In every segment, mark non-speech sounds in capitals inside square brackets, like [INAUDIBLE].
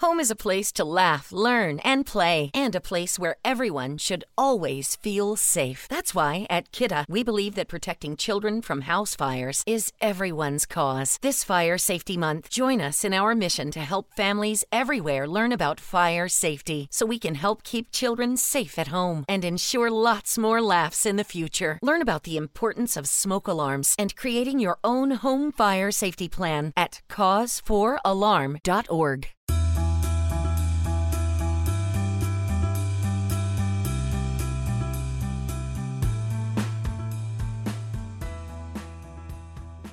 Home is a place to laugh, learn, and play, and a place where everyone should always feel safe. That's why at Kidda, we believe that protecting children from house fires is everyone's cause. This Fire Safety Month, join us in our mission to help families everywhere learn about fire safety so we can help keep children safe at home and ensure lots more laughs in the future. Learn about the importance of smoke alarms and creating your own home fire safety plan at cause4alarm.org.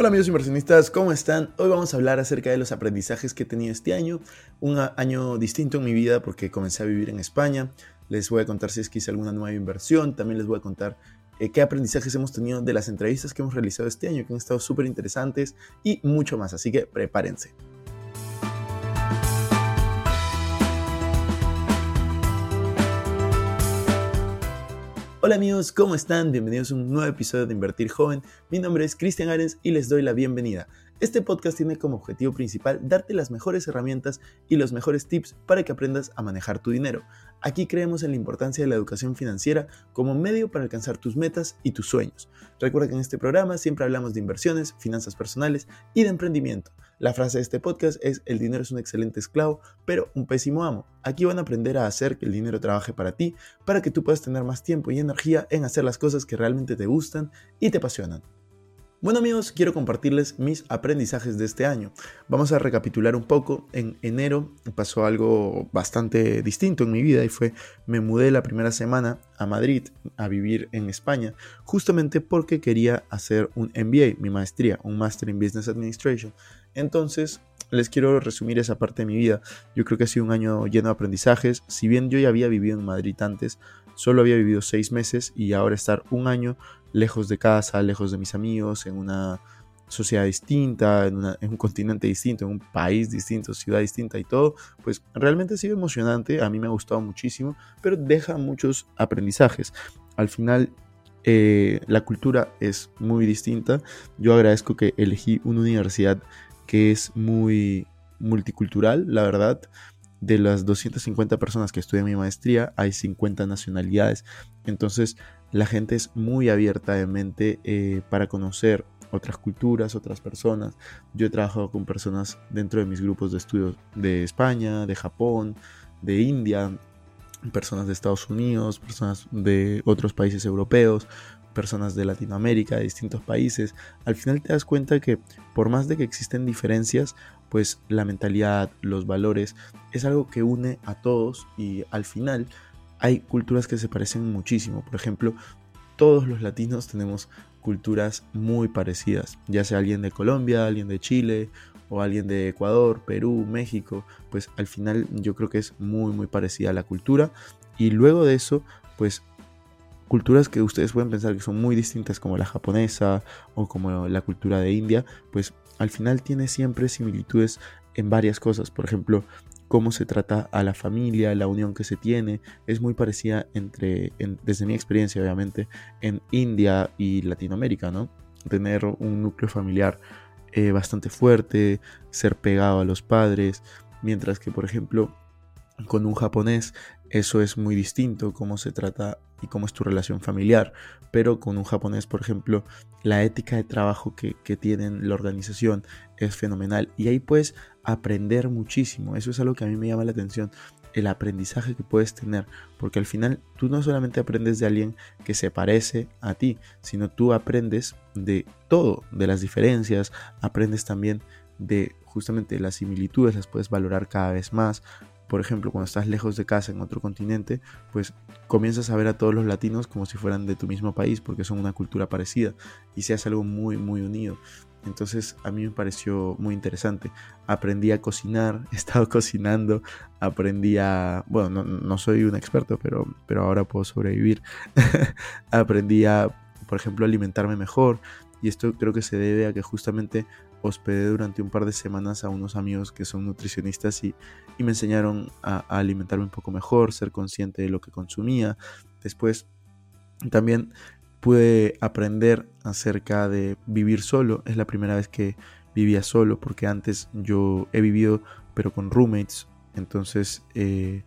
Hola amigos inversionistas, ¿cómo están? Hoy vamos a hablar acerca de los aprendizajes que he tenido este año, un año distinto en mi vida porque comencé a vivir en España, les voy a contar si es que hice alguna nueva inversión, también les voy a contar eh, qué aprendizajes hemos tenido de las entrevistas que hemos realizado este año, que han estado súper interesantes y mucho más, así que prepárense. Hola amigos, ¿cómo están? Bienvenidos a un nuevo episodio de Invertir Joven. Mi nombre es Cristian Arens y les doy la bienvenida. Este podcast tiene como objetivo principal darte las mejores herramientas y los mejores tips para que aprendas a manejar tu dinero. Aquí creemos en la importancia de la educación financiera como medio para alcanzar tus metas y tus sueños. Recuerda que en este programa siempre hablamos de inversiones, finanzas personales y de emprendimiento. La frase de este podcast es el dinero es un excelente esclavo, pero un pésimo amo. Aquí van a aprender a hacer que el dinero trabaje para ti, para que tú puedas tener más tiempo y energía en hacer las cosas que realmente te gustan y te apasionan. Bueno amigos, quiero compartirles mis aprendizajes de este año. Vamos a recapitular un poco. En enero pasó algo bastante distinto en mi vida y fue me mudé la primera semana a Madrid a vivir en España justamente porque quería hacer un MBA, mi maestría, un Master in Business Administration. Entonces les quiero resumir esa parte de mi vida. Yo creo que ha sido un año lleno de aprendizajes. Si bien yo ya había vivido en Madrid antes, solo había vivido seis meses y ahora estar un año lejos de casa, lejos de mis amigos, en una sociedad distinta, en, un continente distinto, en un país distinto, ciudad distinta y todo, pues realmente ha sido emocionante, a mí me ha gustado muchísimo, pero deja muchos aprendizajes. Al final eh, la cultura es muy distinta. Yo agradezco que elegí una universidad que es muy multicultural, la verdad. De las 250 personas que estudian mi maestría, hay 50 nacionalidades. Entonces, la gente es muy abierta de mente eh, para conocer otras culturas, otras personas. Yo he trabajado con personas dentro de mis grupos de estudios de España, de Japón, de India, personas de Estados Unidos, personas de otros países europeos, personas de Latinoamérica, de distintos países, al final te das cuenta que por más de que existen diferencias, pues la mentalidad, los valores, es algo que une a todos y al final hay culturas que se parecen muchísimo. Por ejemplo, todos los latinos tenemos culturas muy parecidas, ya sea alguien de Colombia, alguien de Chile o alguien de Ecuador, Perú, México, pues al final yo creo que es muy muy parecida a la cultura y luego de eso pues culturas que ustedes pueden pensar que son muy distintas como la japonesa o como la cultura de India, pues al final tiene siempre similitudes en varias cosas. Por ejemplo, cómo se trata a la familia, la unión que se tiene, es muy parecida entre, desde mi experiencia obviamente, en India y Latinoamérica, ¿no? Tener un núcleo familiar eh, bastante fuerte, ser pegado a los padres, mientras que por ejemplo con un japonés eso es muy distinto, cómo se trata y cómo es tu relación familiar. Pero con un japonés, por ejemplo, la ética de trabajo que, tienen la organización es fenomenal. Y ahí puedes aprender muchísimo. Eso es algo que a mí me llama la atención. El aprendizaje que puedes tener. Porque al final tú no solamente aprendes de alguien que se parece a ti, sino tú aprendes de todo, de las diferencias. Aprendes también de justamente las similitudes, las puedes valorar cada vez más por ejemplo, cuando estás lejos de casa en otro continente, pues comienzas a ver a todos los latinos como si fueran de tu mismo país, porque son una cultura parecida y se hace algo muy, muy unido. Entonces a mí me pareció muy interesante. Aprendí a cocinar, [LAUGHS] he estado cocinando, aprendí a... Bueno, no, soy un experto, pero, pero ahora puedo sobrevivir. [LAUGHS] aprendí a, por ejemplo, alimentarme mejor. Y esto creo que se debe a que justamente hospedé durante un par de semanas a unos amigos que son nutricionistas y, me enseñaron a, alimentarme un poco mejor, ser consciente de lo que consumía. Después también pude aprender acerca de vivir solo. Es la primera vez que vivía solo porque antes yo he vivido pero con roommates entonces eh,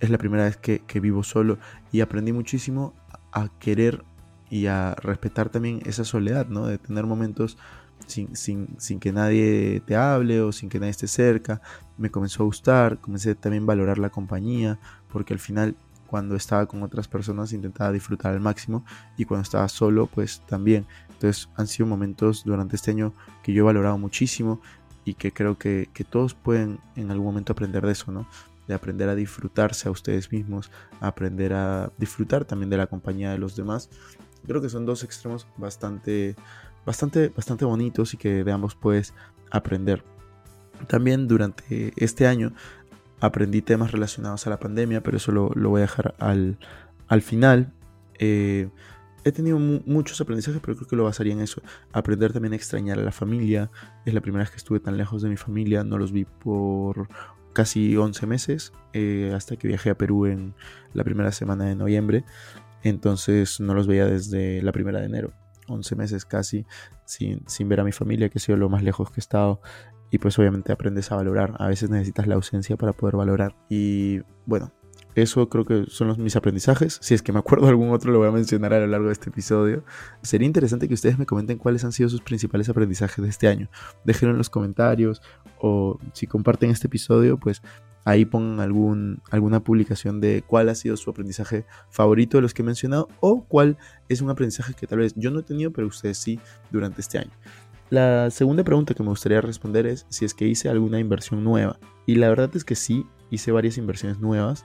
es la primera vez que, vivo solo y aprendí muchísimo a querer y a respetar también esa soledad, ¿no? De tener momentos sin, sin, sin, que nadie te hable o sin que nadie esté cerca. Me comenzó a gustar, comencé también a valorar la compañía, porque al final cuando estaba con otras personas intentaba disfrutar al máximo y cuando estaba solo pues también. Entonces han sido momentos durante este año que yo he valorado muchísimo y que creo que, todos pueden en algún momento aprender de eso, ¿no? De aprender a disfrutarse a ustedes mismos, a aprender a disfrutar también de la compañía de los demás. Creo que son dos extremos bastante, bastante, bastante bonitos y que de ambos puedes aprender. También durante este año aprendí temas relacionados a la pandemia, pero eso lo, voy a dejar al, al final. Eh, he tenido muchos aprendizajes, pero creo que lo basaría en eso. Aprender también a extrañar a la familia. Es la primera vez que estuve tan lejos de mi familia. No los vi por casi 11 meses, eh, hasta que viajé a Perú en la primera semana de noviembre. Entonces no los veía desde la primera de enero. 11 meses casi sin, sin ver a mi familia, que ha sido lo más lejos que he estado y pues obviamente aprendes a valorar. A veces necesitas la ausencia para poder valorar. Y bueno, eso creo que son mis aprendizajes. Si es que me acuerdo algún otro, lo voy a mencionar a lo largo de este episodio. Sería interesante que ustedes me comenten cuáles han sido sus principales aprendizajes de este año. Déjenlo en los comentarios o si comparten este episodio, pues ahí pongan alguna publicación de cuál ha sido su aprendizaje favorito de los que he mencionado o cuál es un aprendizaje que tal vez yo no he tenido, pero ustedes sí durante este año. La segunda pregunta que me gustaría responder es si es que hice alguna inversión nueva. Y la verdad es que sí, hice varias inversiones nuevas,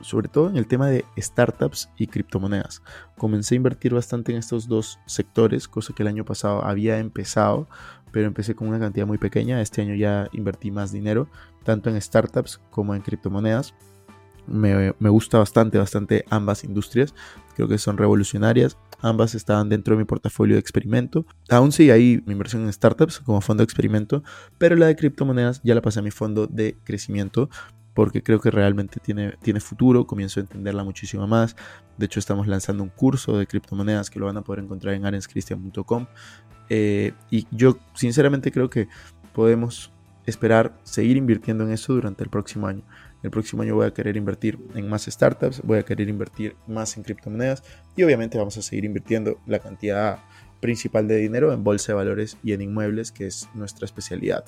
sobre todo en el tema de startups y criptomonedas. Comencé a invertir bastante en estos dos sectores, cosa que el año pasado había empezado, pero empecé con una cantidad muy pequeña. Este año ya invertí más dinero, tanto en startups como en criptomonedas. Me, me gusta bastante, bastante ambas industrias. Creo que son revolucionarias. Ambas estaban dentro de mi portafolio de experimento. Aún sigue ahí mi inversión en startups como fondo de experimento, pero la de criptomonedas ya la pasé a mi fondo de crecimiento porque creo que realmente tiene, tiene futuro, comienzo a entenderla muchísimo más. De hecho, estamos lanzando un curso de criptomonedas que lo van a poder encontrar en arenscristian.com. Eh, y yo sinceramente creo que podemos esperar seguir invirtiendo en eso durante el próximo año. El próximo año voy a querer invertir en más startups, voy a querer invertir más en criptomonedas y obviamente vamos a seguir invirtiendo la cantidad principal de dinero en bolsa de valores y en inmuebles, que es nuestra especialidad.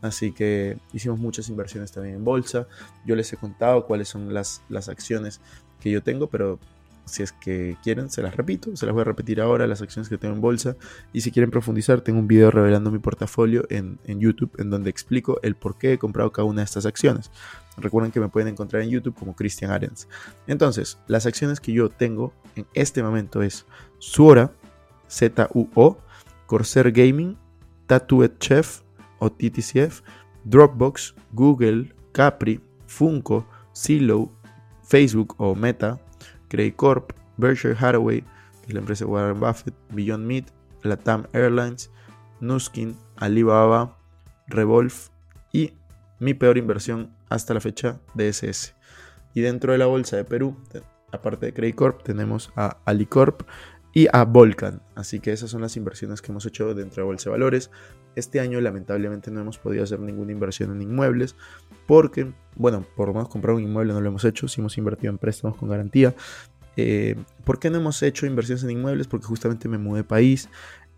Así que hicimos muchas inversiones también en bolsa. Yo les he contado cuáles son las, las acciones que yo tengo, pero si es que quieren, se las repito, se las voy a repetir ahora, las acciones que tengo en bolsa. Y si quieren profundizar, tengo un video revelando mi portafolio en, YouTube en donde explico el por qué he comprado cada una de estas acciones. Recuerden que me pueden encontrar en YouTube como Christian Arens. Entonces, las acciones que yo tengo en este momento es Suora, Z-U-O, Corsair Gaming, Tattooed Chef o TTCF, Dropbox, Google, Capri, Funko, Silo, Facebook o Meta, Credit Corp, Berkshire Hathaway, que es la empresa de Warren Buffett, Beyond Meat, Latam Airlines, Nuskin, Alibaba, Revolve y mi peor inversión hasta la fecha, DSS. Y dentro de la bolsa de Perú, aparte de Credit Corp, tenemos a Alicorp y a Volcan. Así que esas son las inversiones que hemos hecho dentro de Bolsa de Valores. Este año lamentablemente no hemos podido hacer ninguna inversión en inmuebles porque, bueno, por lo menos comprar un inmueble no lo hemos hecho, sí hemos invertido en préstamos con garantía. Eh, ¿Por qué no hemos hecho inversiones en inmuebles? Porque justamente me mudé de país.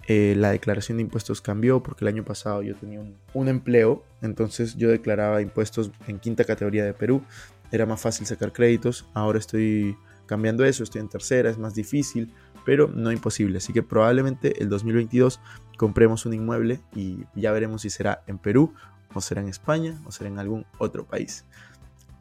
Eh, la declaración de impuestos cambió porque el año pasado yo tenía un, empleo, entonces yo declaraba impuestos en quinta categoría de Perú, era más fácil sacar créditos, ahora estoy cambiando eso, estoy en tercera, es más difícil, pero no imposible, así que probablemente el 2022 compremos un inmueble y ya veremos si será en Perú o será en España o será en algún otro país.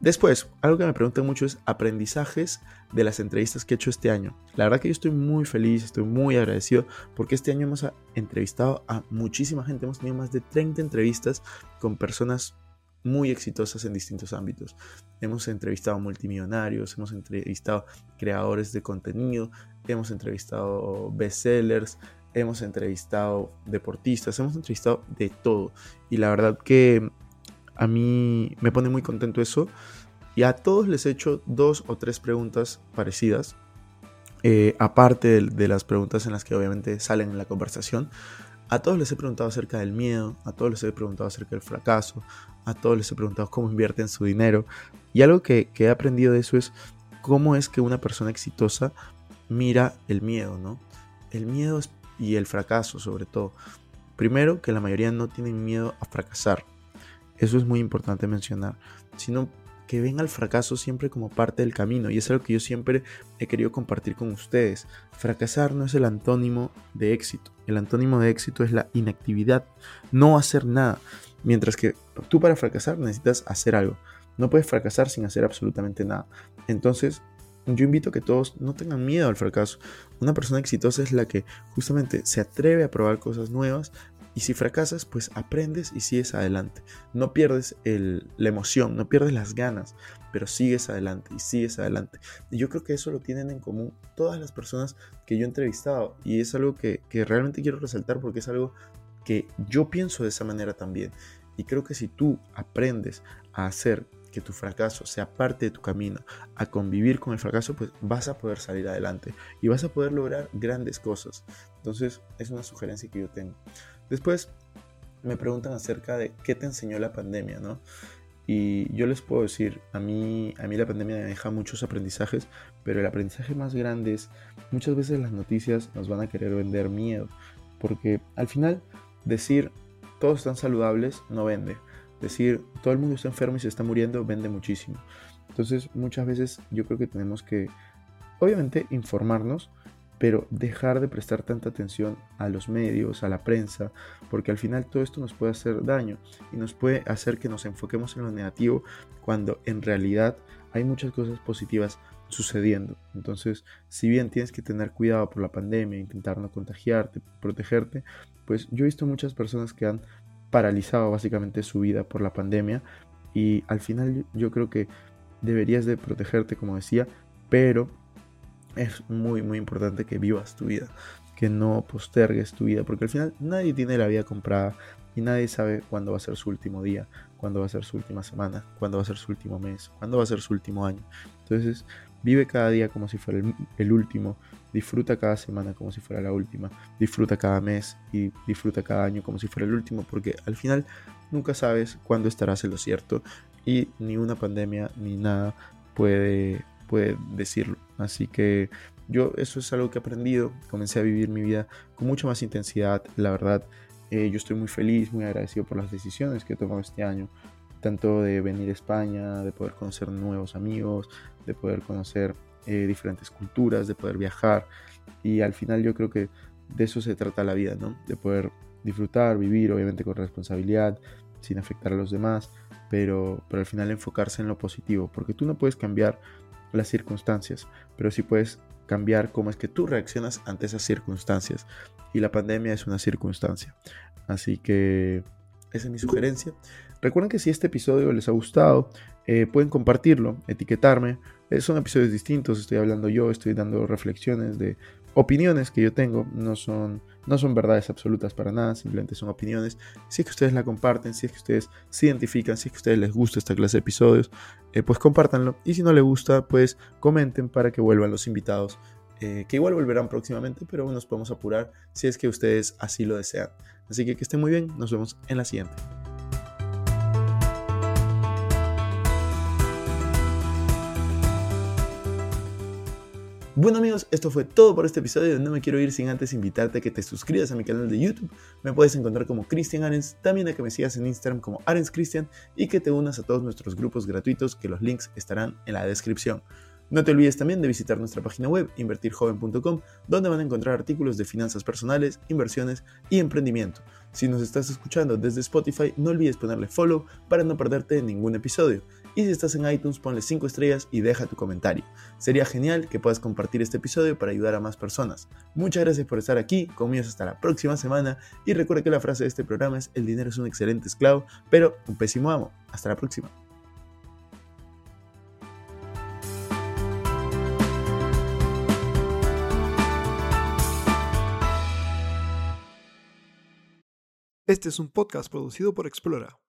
Después, algo que me preguntan mucho es aprendizajes de las entrevistas que he hecho este año. La verdad que yo estoy muy feliz, estoy muy agradecido porque este año hemos entrevistado a muchísima gente, hemos tenido más de 30 entrevistas con personas muy exitosas en distintos ámbitos. Hemos entrevistado multimillonarios, hemos entrevistado creadores de contenido, hemos entrevistado bestsellers, hemos entrevistado deportistas, hemos entrevistado de todo. Y la verdad que a mí me pone muy contento eso. Y a todos les he hecho dos o tres preguntas parecidas. Eh, aparte de, las preguntas en las que obviamente salen en la conversación. A todos les he preguntado acerca del miedo, a todos les he preguntado acerca del fracaso, a todos les he preguntado cómo invierten su dinero. Y algo que, he aprendido de eso es cómo es que una persona exitosa mira el miedo, ¿no? El miedo y el fracaso sobre todo. Primero, que la mayoría no tienen miedo a fracasar. Eso es muy importante mencionar. Sino que ven al fracaso siempre como parte del camino. Y es algo que yo siempre he querido compartir con ustedes. Fracasar no es el antónimo de éxito. El antónimo de éxito es la inactividad. No hacer nada. Mientras que tú para fracasar necesitas hacer algo. No puedes fracasar sin hacer absolutamente nada. Entonces, yo invito a que todos no tengan miedo al fracaso. Una persona exitosa es la que justamente se atreve a probar cosas nuevas y si fracasas, pues aprendes y sigues adelante. No pierdes la emoción, no pierdes las ganas, pero sigues adelante y sigues adelante. Y yo creo que eso lo tienen en común todas las personas que yo he entrevistado y es algo que, que realmente quiero resaltar porque es algo que yo pienso de esa manera también. Y creo que si tú aprendes a hacer que tu fracaso sea parte de tu camino, a convivir con el fracaso, pues vas a poder salir adelante y vas a poder lograr grandes cosas. Entonces es una sugerencia que yo tengo. Después me preguntan acerca de qué te enseñó la pandemia, ¿no? Y yo les puedo decir, a mí, a mí la pandemia me deja muchos aprendizajes, pero el aprendizaje más grande es, muchas veces las noticias nos van a querer vender miedo, porque al final decir todos están saludables no vende, decir todo el mundo está enfermo y se está muriendo vende muchísimo. Entonces muchas veces yo creo que tenemos que, obviamente, informarnos, pero dejar de prestar tanta atención a los medios, a la prensa, porque al final todo esto nos puede hacer daño y nos puede hacer que nos enfoquemos en lo negativo cuando en realidad hay muchas cosas positivas sucediendo. Entonces, si bien tienes que tener cuidado por la pandemia, intentar no contagiarte, protegerte, pues yo he visto muchas personas que han paralizado básicamente su vida por la pandemia y al final yo creo que deberías de protegerte como decía, pero es muy muy importante que vivas tu vida, que no postergues tu vida, porque al final nadie tiene la vida comprada y nadie sabe cuándo va a ser su último día, cuándo va a ser su última semana, cuándo va a ser su último mes, cuándo va a ser su último año. Entonces, vive cada día como si fuera el, último, disfruta cada semana como si fuera la última, disfruta cada mes y disfruta cada año como si fuera el último, porque al final nunca sabes cuándo estarás en lo cierto y ni una pandemia ni nada puede puede decirlo. Así que yo eso es algo que he aprendido, comencé a vivir mi vida con mucha más intensidad, la verdad. Eh, yo estoy muy feliz, muy agradecido por las decisiones que he tomado este año, tanto de venir a España, de poder conocer nuevos amigos, de poder conocer eh, diferentes culturas, de poder viajar. Y al final yo creo que de eso se trata la vida, ¿no? De poder disfrutar, vivir, obviamente con responsabilidad, sin afectar a los demás, pero, pero al final enfocarse en lo positivo, porque tú no puedes cambiar las circunstancias, pero sí puedes cambiar cómo es que tú reaccionas ante esas circunstancias. Y la pandemia es una circunstancia. Así que esa es mi sugerencia. Recuerden que si este episodio les ha gustado, eh, pueden compartirlo, etiquetarme. Eh, son episodios distintos, estoy hablando yo, estoy dando reflexiones de opiniones que yo tengo, no son, no son verdades absolutas para nada, simplemente son opiniones. Si es que ustedes la comparten, si es que ustedes se identifican, si es que a ustedes les gusta esta clase de episodios, eh, pues compártanlo. Y si no les gusta, pues comenten para que vuelvan los invitados, eh, que igual volverán próximamente, pero nos podemos apurar si es que ustedes así lo desean. Así que que estén muy bien, nos vemos en la siguiente. Bueno amigos, esto fue todo por este episodio. No me quiero ir sin antes invitarte a que te suscribas a mi canal de YouTube. Me puedes encontrar como Cristian Arens, también a que me sigas en Instagram como Arens Cristian y que te unas a todos nuestros grupos gratuitos que los links estarán en la descripción. No te olvides también de visitar nuestra página web invertirjoven.com, donde van a encontrar artículos de finanzas personales, inversiones y emprendimiento. Si nos estás escuchando desde Spotify, no olvides ponerle follow para no perderte ningún episodio. Y si estás en iTunes, ponle 5 estrellas y deja tu comentario. Sería genial que puedas compartir este episodio para ayudar a más personas. Muchas gracias por estar aquí, conmigo hasta la próxima semana y recuerda que la frase de este programa es el dinero es un excelente esclavo, pero un pésimo amo. Hasta la próxima. Este es un podcast producido por Explora.